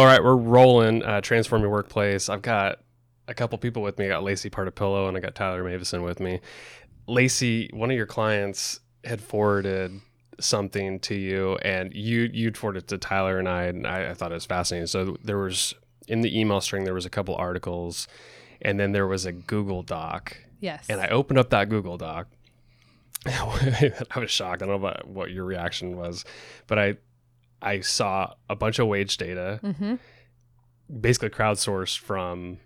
All right, we're rolling. Uh, Transform your workplace. I've got a couple people with me. I got Lacey Partapillo and I got Tyler Mavison with me. Lacey, one of your clients had forwarded something to you, and you you'd forwarded it to Tyler and I, and I, I thought it was fascinating. So there was in the email string there was a couple articles, and then there was a Google Doc, Yes. and I opened up that Google Doc. I was shocked. I don't know about what your reaction was, but I I saw a bunch of wage data, hmm basically crowdsourced from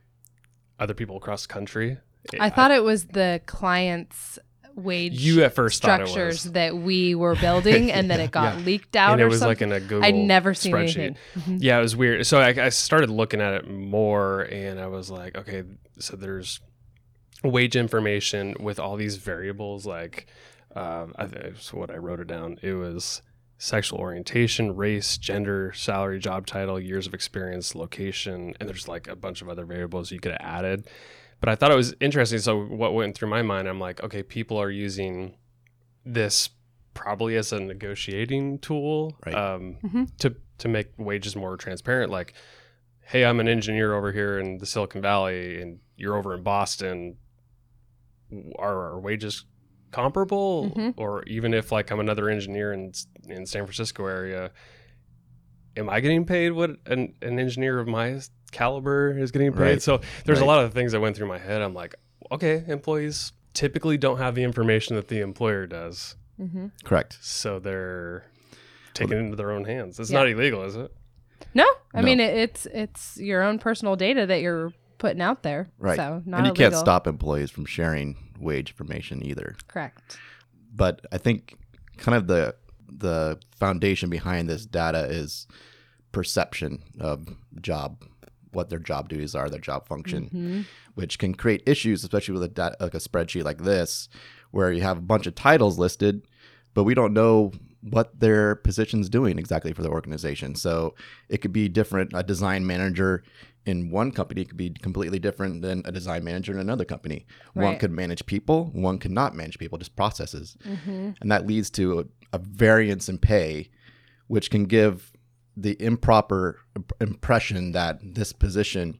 other people across the country. I thought it was the client's wage you at first structures that we were building, and then it got Yeah. leaked out and it or was something. like in a Google. I'd never seen spreadsheet. anything. Mhm. Yeah, it was weird. So I, I started looking at it more, and I was like, okay, so there's wage information with all these variables. Like, um, I what I wrote it down. It was sexual orientation, race, gender, salary, job title, years of experience, location, and there's like a bunch of other variables you could have added. But I thought it was interesting. So what went through my mind, I'm like, okay, people are using this probably as a negotiating tool Right. um, Mhm. to to make wages more transparent. Like, hey, I'm an engineer over here in the Silicon Valley, and you're over in Boston. Are our wages comparable, Mhm. or even if like I'm another engineer in in San Francisco area, am I getting paid what an, an engineer of my caliber is getting paid? Right. So there's a lot of things that went through my head. I'm like, okay, employees typically don't have the information that the employer does, Mhm. Correct. so they're taking it into their own hands. It's Yeah. not illegal, is it? No, I No. mean it, it's it's your own personal data that you're putting out there. Right. So not and you illegal. can't stop employees from sharing wage information either. Correct. But I think kind of the the foundation behind this data is perception of job, what their job duties are, their job function, Mhm. which can create issues, especially with a data, like a spreadsheet like this, where you have a bunch of titles listed, but we don't know what their position's doing exactly for the organization. So it could be different. A design manager in one company could be completely different than a design manager in another company. One could manage people, one could not manage people, just processes. Mhm. And that leads to a, a variance in pay, which can give the improper impression that this position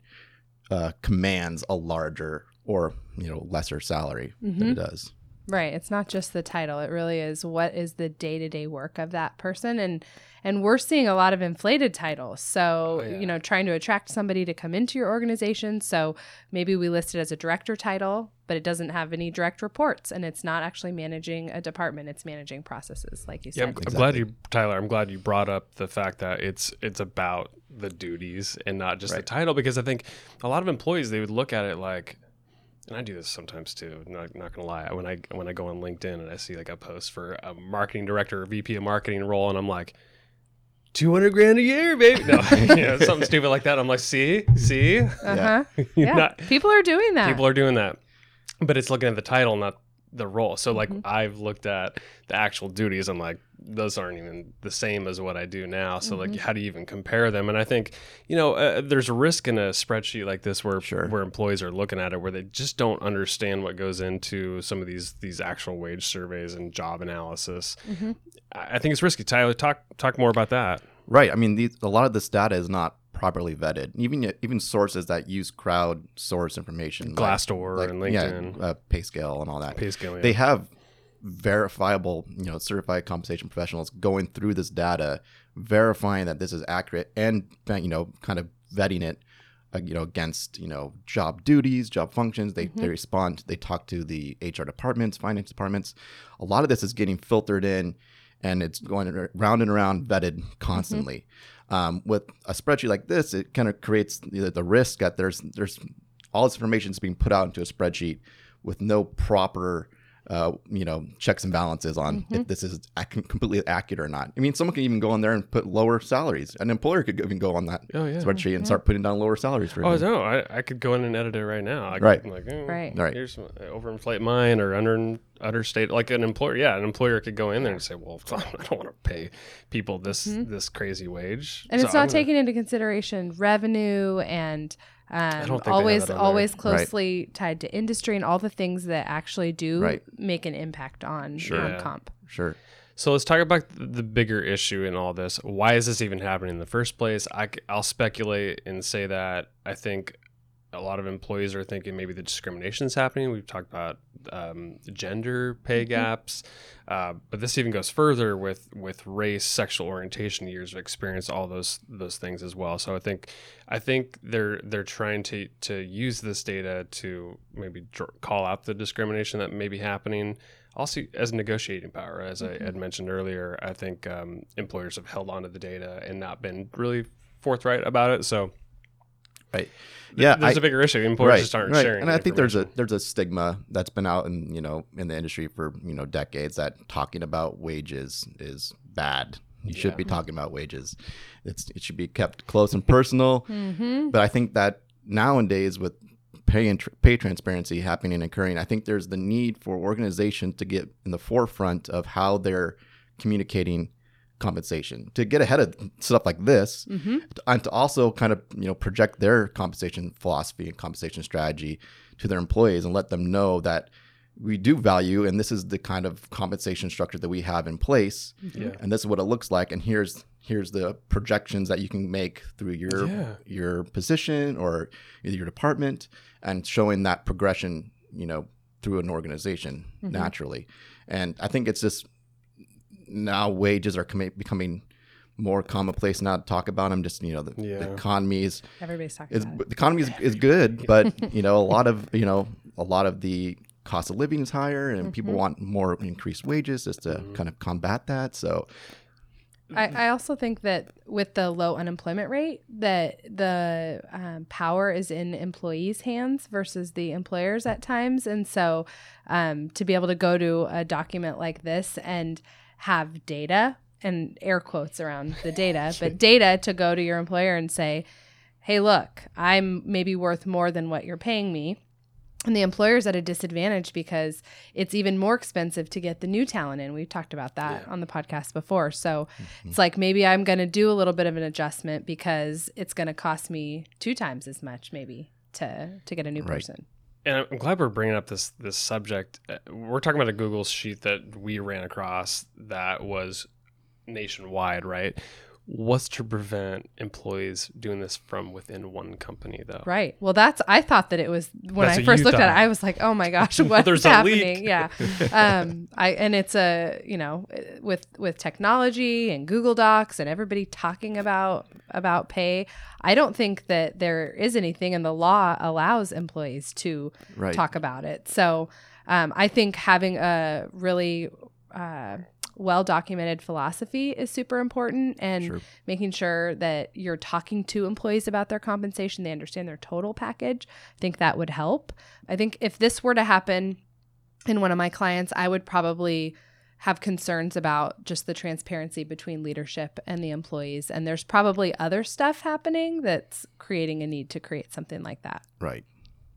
uh, commands a larger or you know lesser salary than it does. Right. It's not just the title. It really is what is the day to day work of that person. And and we're seeing a lot of inflated titles. So, Oh, yeah. you know, trying to attract somebody to come into your organization. So maybe we list it as a director title, but it doesn't have any direct reports and it's not actually managing a department. It's managing processes, like you Yeah, I'm, said. I'm glad you, Tyler. I'm glad you brought up the fact that it's it's about the duties and not just the title, because I think a lot of employees they would look at it like, and I do this sometimes too. Not not gonna lie, when I when I go on LinkedIn and I see like a post for a marketing director or VP of marketing role, and I'm like. 200 grand a year, baby. No, you know, something stupid like that. I'm like, see, see, Uh-huh. You're Yeah. not- People are doing that. people are doing that but it's looking at the title not the role so like Mhm. i've looked at the actual duties i'm like those aren't even the same as what i do now so like Mhm. how do you even compare them and i think you know uh, there's a risk in a spreadsheet like this where Sure. where employees are looking at it where they just don't understand what goes into some of these these actual wage surveys and job analysis Mhm. i I think it's risky tyler talk talk more about that Right. I mean, these, a lot of this data is not properly vetted. Even even sources that use crowd source information, like- glassdoor like, and yeah, linkedin uh, PayScale and all that. pay scale yeah. They have verifiable, you know, certified compensation professionals going through this data, verifying that this is accurate, and you know, kind of vetting it, uh, you know, against you know job duties, job functions. They they respond. They talk to the HR departments, finance departments. A lot of this is getting filtered in, and it's going ar- round and around vetted constantly. Um, with a spreadsheet like this, it kind of creates the, the risk that there's there's all this information is being put out into a spreadsheet with no proper uh, you know checks and balances on if this is ac- completely accurate or not. I mean, someone can even go on there and put lower salaries. An employer could even go on that oh yeah spreadsheet and start putting down lower salaries for Oh them. no, I, I could go in and edit it right now. I Right. Could, like, eh, Right. Right. Here's some, uh, overinflate mine or under understate. Like an employer, yeah, an employer could go in there and say, "Well, I don't want to pay people this this crazy wage." and So it's not gonna- taking into consideration revenue and um, don't think they have always that on there. always Right. closely tied to industry and all the things that actually do Right. make an impact on Sure. on Yeah. comp. Sure. So let's talk about the bigger issue in all this. Why is this even happening in the first place? I, will speculate and say that I think a lot of employees are thinking maybe the discrimination is happening. We've talked about um, gender pay Mm-hmm. gaps, uh, but this even goes further with with race, sexual orientation, years of experience, all those those things as well. So I think I think they're they're trying to to use this data to maybe dr- call out the discrimination that may be happening. Also, as negotiating power, as I had mentioned earlier, I think um, employers have held onto the data and not been really forthright about it. So Right. Yeah. there's I- a bigger issue. Employers just aren't sharing. And I think there's a there's a stigma that's been out in you know in the industry for you know decades that talking about wages is bad. You Yeah. should be talking about wages. It's it should be kept close and personal. Mm-hmm. But I think that nowadays with pay and tr- pay transparency happening and occurring, I think there's the need for organizations to get in the forefront of how they're communicating compensation to get ahead of stuff like this Mm-hmm. and to also kind of you know project their compensation philosophy and compensation strategy to their employees and let them know that we do value and this is the kind of compensation structure that we have in place Yeah. and this is what it looks like and here's here's the projections that you can make through your Yeah. your position or either your department and showing that progression you know through an organization Mhm. naturally and i think it's just now wages are commi- becoming more commonplace now to talk about them just you know the, Yeah. the economy is, Everybody's talking is about it. the economy is, is good but you know a lot of you know a lot of the cost of living is higher and people Mhm. want more increased wages just to Mhm. kind of combat that so I, I also think that with the low unemployment rate, that the um, power is in employees' hands versus the employers at times, and so um, to be able to go to a document like this and have data and air quotes around the data, but data to go to your employer and say, "Hey, look, I'm maybe worth more than what you're paying me." And the employer's at a disadvantage because it's even more expensive to get the new talent in. We've talked about that Yeah. on the podcast before. So Mm-hmm. it's like maybe I'm going to do a little bit of an adjustment because it's going to cost me two times as much, maybe, to to get a new Right. person. And I'm glad we're bringing up this this subject. Uh, We're talking about a Google sheet that we ran across that was nationwide, right? What's to prevent employees doing this from within one company, though? Right. Well, that's I thought that it was when That's I first you looked at it. I was like, oh my gosh, what's happening? leak. Yeah. Um. I and it's a you know with with technology and Google Docs and everybody talking about about pay. I don't think that there is anything, and the law allows employees to right talk about it. So um, I think having a really uh, well documented philosophy is super important and Sure. making sure that you're talking to employees about their compensation, they understand their total package. I think that would help. I think if this were to happen in one of my clients, I would probably have concerns about just the transparency between leadership and the employees. And there's probably other stuff happening that's creating a need to create something like that. right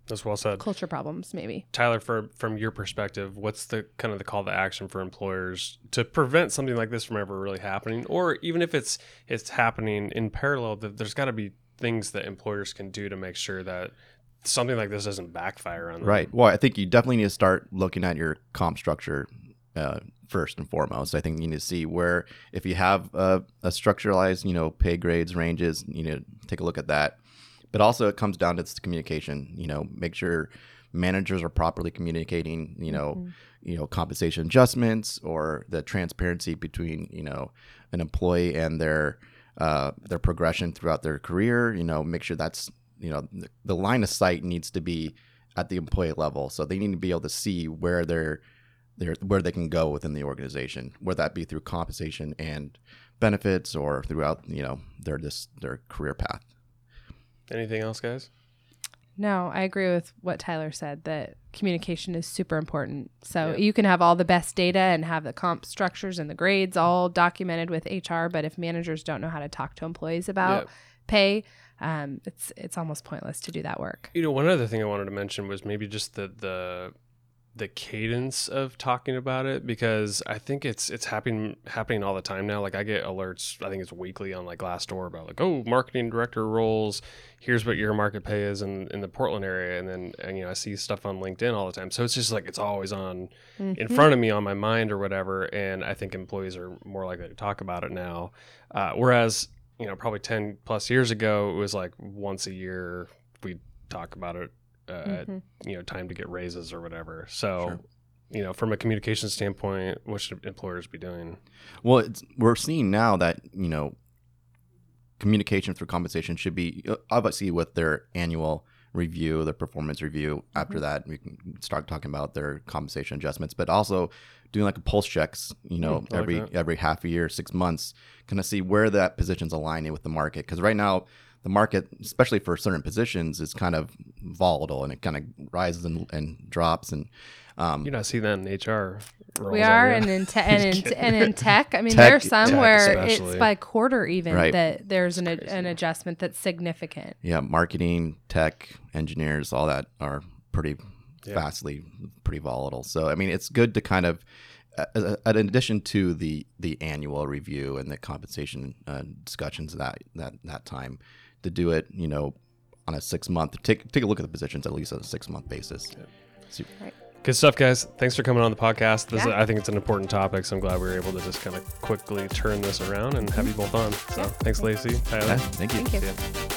That's well said. Culture problems, maybe. Tyler, for, from your perspective, what's the kind of the call to action for employers to prevent something like this from ever really happening, or even if it's it's happening in parallel, that there's got to be things that employers can do to make sure that something like this doesn't backfire on them. Right. Well, I think you definitely need to start looking at your comp structure uh, first and foremost. I think you need to see where, if you have a, a structuralized, you know, pay grades, ranges, you need to take a look at that. But also, it comes down to this communication. You know, make sure managers are properly communicating. You know, you know, compensation adjustments or the transparency between you know an employee and their uh, their progression throughout their career. You know, make sure that's you know the, the line of sight needs to be at the employee level, so they need to be able to see where they're they're where they can go within the organization, whether that be through compensation and benefits or throughout you know their this their career path. Anything else, guys? No, I agree with what Tyler said that communication is super important. So Yeah. you can have all the best data and have the comp structures and the grades all documented with HR, but if managers don't know how to talk to employees about Yeah. pay, um, it's it's almost pointless to do that work. You know, one other thing I wanted to mention was maybe just the the the cadence of talking about it because I think it's it's happening happening all the time now. Like I get alerts, I think it's weekly on like Glassdoor about like, oh, marketing director roles. Here's what your market pay is in, in the Portland area, and then and, you know I see stuff on LinkedIn all the time. So it's just like it's always on in front of me on my mind or whatever. And I think employees are more likely to talk about it now, uh, whereas you know probably ten plus years ago it was like once a year we talk about it uh, you know time to get raises or whatever. So, Sure. you know, from a communication standpoint, what should employers be doing? Well, it's, we're seeing now that you know communication through compensation should be uh, obviously with their annual review, their performance review. After that, we can start talking about their compensation adjustments, but also doing like a pulse checks. You know, I like every that. every half a year, six months, kind of see where that position's aligning with the market. Because right now. The market, especially for certain positions, is kind of volatile and it kind of rises and, and drops. And um, You're not seeing that in HR. We are, and in, te- and, in and in tech, I mean, Tech- there's some where especially. it's by quarter even Right. that there's an, an adjustment that's significant. yeah, marketing, tech, engineers, all that are pretty Yeah. fastly, pretty volatile. So I mean, it's good to kind of, uh, in addition to the the annual review and the compensation uh, discussions that that that time, to do it, you know, on a six month take take a look at the positions at least on a six month basis. So- Good stuff, guys. Thanks for coming on the podcast. This is, Yeah. I think it's an important topic, so I'm glad we were able to just kind of quickly turn this around and have you both on. So, thanks, Lacey. Tyler. yeah, thank you. Thank you. See ya.